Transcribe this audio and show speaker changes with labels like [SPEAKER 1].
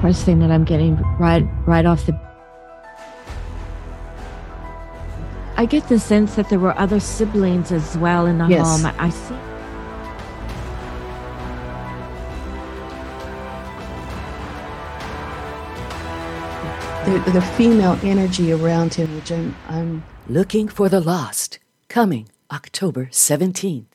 [SPEAKER 1] First thing that I'm getting right right off the I get the sense that there were other siblings as well in the
[SPEAKER 2] Yes.
[SPEAKER 1] home. I, I see
[SPEAKER 2] The, the female energy around him, which I'm, I'm
[SPEAKER 3] Looking for the Lost, coming October 17th.